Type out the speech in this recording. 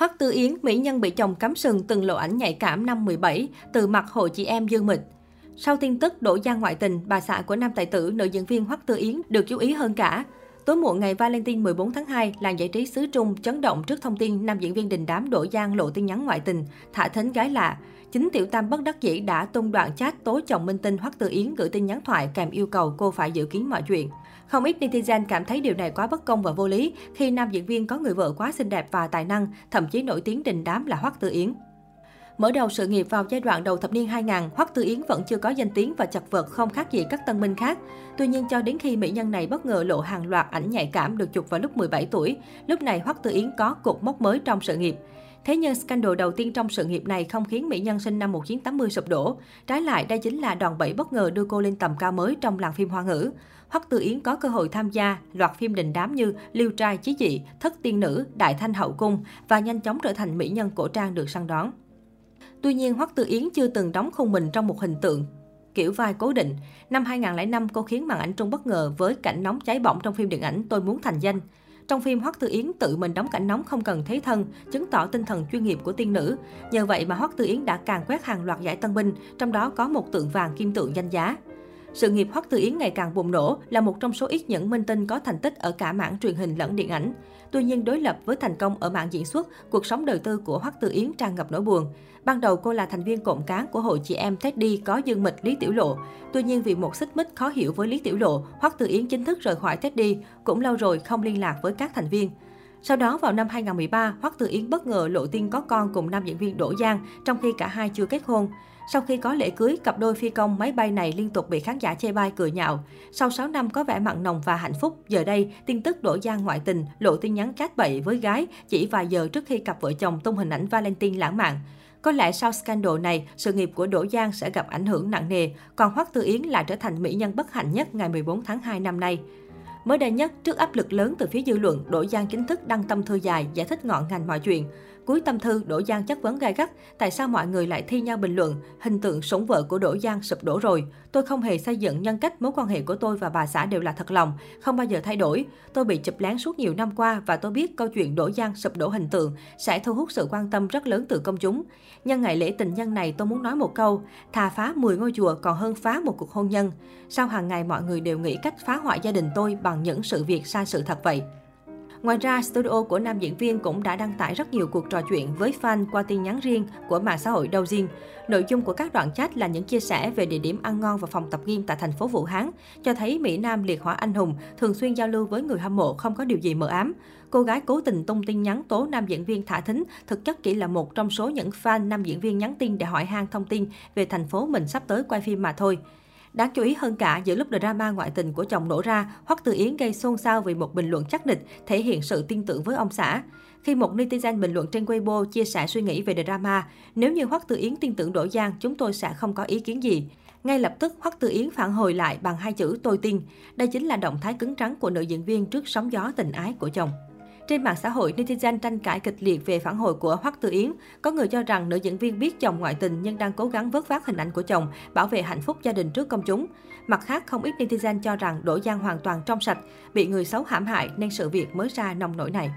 Hoắc Tư Yến, mỹ nhân bị chồng cắm sừng từng lộ ảnh nhạy cảm năm 17, từ mặt hội chị em Dương Mịch. Sau tin tức đổ Giang ngoại tình, bà xã của nam tài tử, nữ diễn viên Hoắc Tư Yến được chú ý hơn cả. Tối muộn ngày Valentine 14 tháng 2, làng giải trí xứ Trung chấn động trước thông tin nam diễn viên đình đám Đỗ Giang lộ tin nhắn ngoại tình, thả thính gái lạ. Chính Tiểu Tam bất đắc dĩ đã tung đoạn chat tố chồng minh tinh Hoắc Tư Yến gửi tin nhắn thoại kèm yêu cầu cô phải dự kiến mọi chuyện. Không ít netizen cảm thấy điều này quá bất công và vô lý khi nam diễn viên có người vợ quá xinh đẹp và tài năng, thậm chí nổi tiếng đình đám là Hoắc Tư Yến. Mở đầu sự nghiệp vào giai đoạn đầu thập niên 2000, Hoắc Tư Yến vẫn chưa có danh tiếng và chật vật không khác gì các tân binh khác. Tuy nhiên cho đến khi mỹ nhân này bất ngờ lộ hàng loạt ảnh nhạy cảm được chụp vào lúc 17 tuổi, lúc này Hoắc Tư Yến có cột mốc mới trong sự nghiệp. Thế nhưng scandal đầu tiên trong sự nghiệp này không khiến mỹ nhân sinh năm 1980 sụp đổ. Trái lại, đây chính là đòn bẩy bất ngờ đưa cô lên tầm cao mới trong làng phim hoa ngữ. Hoắc Tư Yến có cơ hội tham gia loạt phim đình đám như Liêu trai chí dị, Thất tiên nữ, Đại thanh hậu cung và nhanh chóng trở thành mỹ nhân cổ trang được săn đón. Tuy nhiên, Hoắc Tư Yến chưa từng đóng khung mình trong một hình tượng kiểu vai cố định. Năm 2005, cô khiến màn ảnh Trung bất ngờ với cảnh nóng cháy bỏng trong phim điện ảnh Tôi muốn thành danh. Trong phim, Hoắc Tư Yến tự mình đóng cảnh nóng không cần thấy thân, chứng tỏ tinh thần chuyên nghiệp của tiên nữ. Nhờ vậy mà Hoắc Tư Yến đã càng quét hàng loạt giải tân binh, trong đó có một tượng vàng kim tượng danh giá. Sự nghiệp Hoắc Tư Yến ngày càng bùng nổ là một trong số ít những minh tinh có thành tích ở cả mảng truyền hình lẫn điện ảnh. Tuy nhiên đối lập với thành công ở mảng diễn xuất, cuộc sống đời tư của Hoắc Tư Yến tràn ngập nỗi buồn. Ban đầu cô là thành viên cộng cán của hội chị em Teddy có dương mịch Lý Tiểu Lộ. Tuy nhiên vì một xích mích khó hiểu với Lý Tiểu Lộ, Hoắc Tư Yến chính thức rời khỏi Teddy, cũng lâu rồi không liên lạc với các thành viên. Sau đó vào năm 2013, Hoắc Tư Yến bất ngờ lộ tin có con cùng nam diễn viên Đỗ Giang, trong khi cả hai chưa kết hôn. Sau khi có lễ cưới, cặp đôi phi công máy bay này liên tục bị khán giả chê bai cười nhạo. Sau 6 năm có vẻ mặn nồng và hạnh phúc, giờ đây, tin tức Đỗ Giang ngoại tình, lộ tin nhắn cát bậy với gái chỉ vài giờ trước khi cặp vợ chồng tung hình ảnh Valentine lãng mạn. Có lẽ sau scandal này, sự nghiệp của Đỗ Giang sẽ gặp ảnh hưởng nặng nề, còn Hoắc Tư Yến lại trở thành mỹ nhân bất hạnh nhất ngày 14 tháng 2 năm nay. Mới đây nhất, trước áp lực lớn từ phía dư luận, Đỗ Giang chính thức đăng tâm thư dài giải thích ngọn ngành mọi chuyện. Cuối tâm thư, Đỗ Giang chất vấn gai gắt, tại sao mọi người lại thi nhau bình luận, hình tượng sống vợ của Đỗ Giang sụp đổ rồi. Tôi không hề xây dựng nhân cách, mối quan hệ của tôi và bà xã đều là thật lòng, không bao giờ thay đổi. Tôi bị chụp lén suốt nhiều năm qua và tôi biết câu chuyện Đỗ Giang sụp đổ hình tượng sẽ thu hút sự quan tâm rất lớn từ công chúng. Nhân ngày lễ tình nhân này tôi muốn nói một câu, thà phá 10 ngôi chùa còn hơn phá một cuộc hôn nhân. Sao hàng ngày mọi người đều nghĩ cách phá hoại gia đình tôi bằng những sự việc sai sự thật vậy? Ngoài ra, studio của nam diễn viên cũng đã đăng tải rất nhiều cuộc trò chuyện với fan qua tin nhắn riêng của mạng xã hội Douyin. Nội dung của các đoạn chat là những chia sẻ về địa điểm ăn ngon và phòng tập gym tại thành phố Vũ Hán, cho thấy Mỹ Nam liệt hỏa anh hùng thường xuyên giao lưu với người hâm mộ không có điều gì mờ ám. Cô gái cố tình tung tin nhắn tố nam diễn viên thả thính, thực chất chỉ là một trong số những fan nam diễn viên nhắn tin để hỏi han thông tin về thành phố mình sắp tới quay phim mà thôi. Đáng chú ý hơn cả, giữa lúc drama ngoại tình của chồng nổ ra, Hoắc Từ Yến gây xôn xao vì một bình luận chắc nịch, thể hiện sự tin tưởng với ông xã. Khi một netizen bình luận trên Weibo chia sẻ suy nghĩ về drama, nếu như Hoắc Từ Yến tin tưởng Đỗ Giang, chúng tôi sẽ không có ý kiến gì. Ngay lập tức, Hoắc Từ Yến phản hồi lại bằng hai chữ tôi tin. Đây chính là động thái cứng rắn của nữ diễn viên trước sóng gió tình ái của chồng. Trên mạng xã hội, netizen tranh cãi kịch liệt về phản hồi của Hoắc Tư Yến. Có người cho rằng nữ diễn viên biết chồng ngoại tình nhưng đang cố gắng vớt vát hình ảnh của chồng, bảo vệ hạnh phúc gia đình trước công chúng. Mặt khác, không ít netizen cho rằng Đỗ Giang hoàn toàn trong sạch, bị người xấu hãm hại nên sự việc mới ra nông nổi này.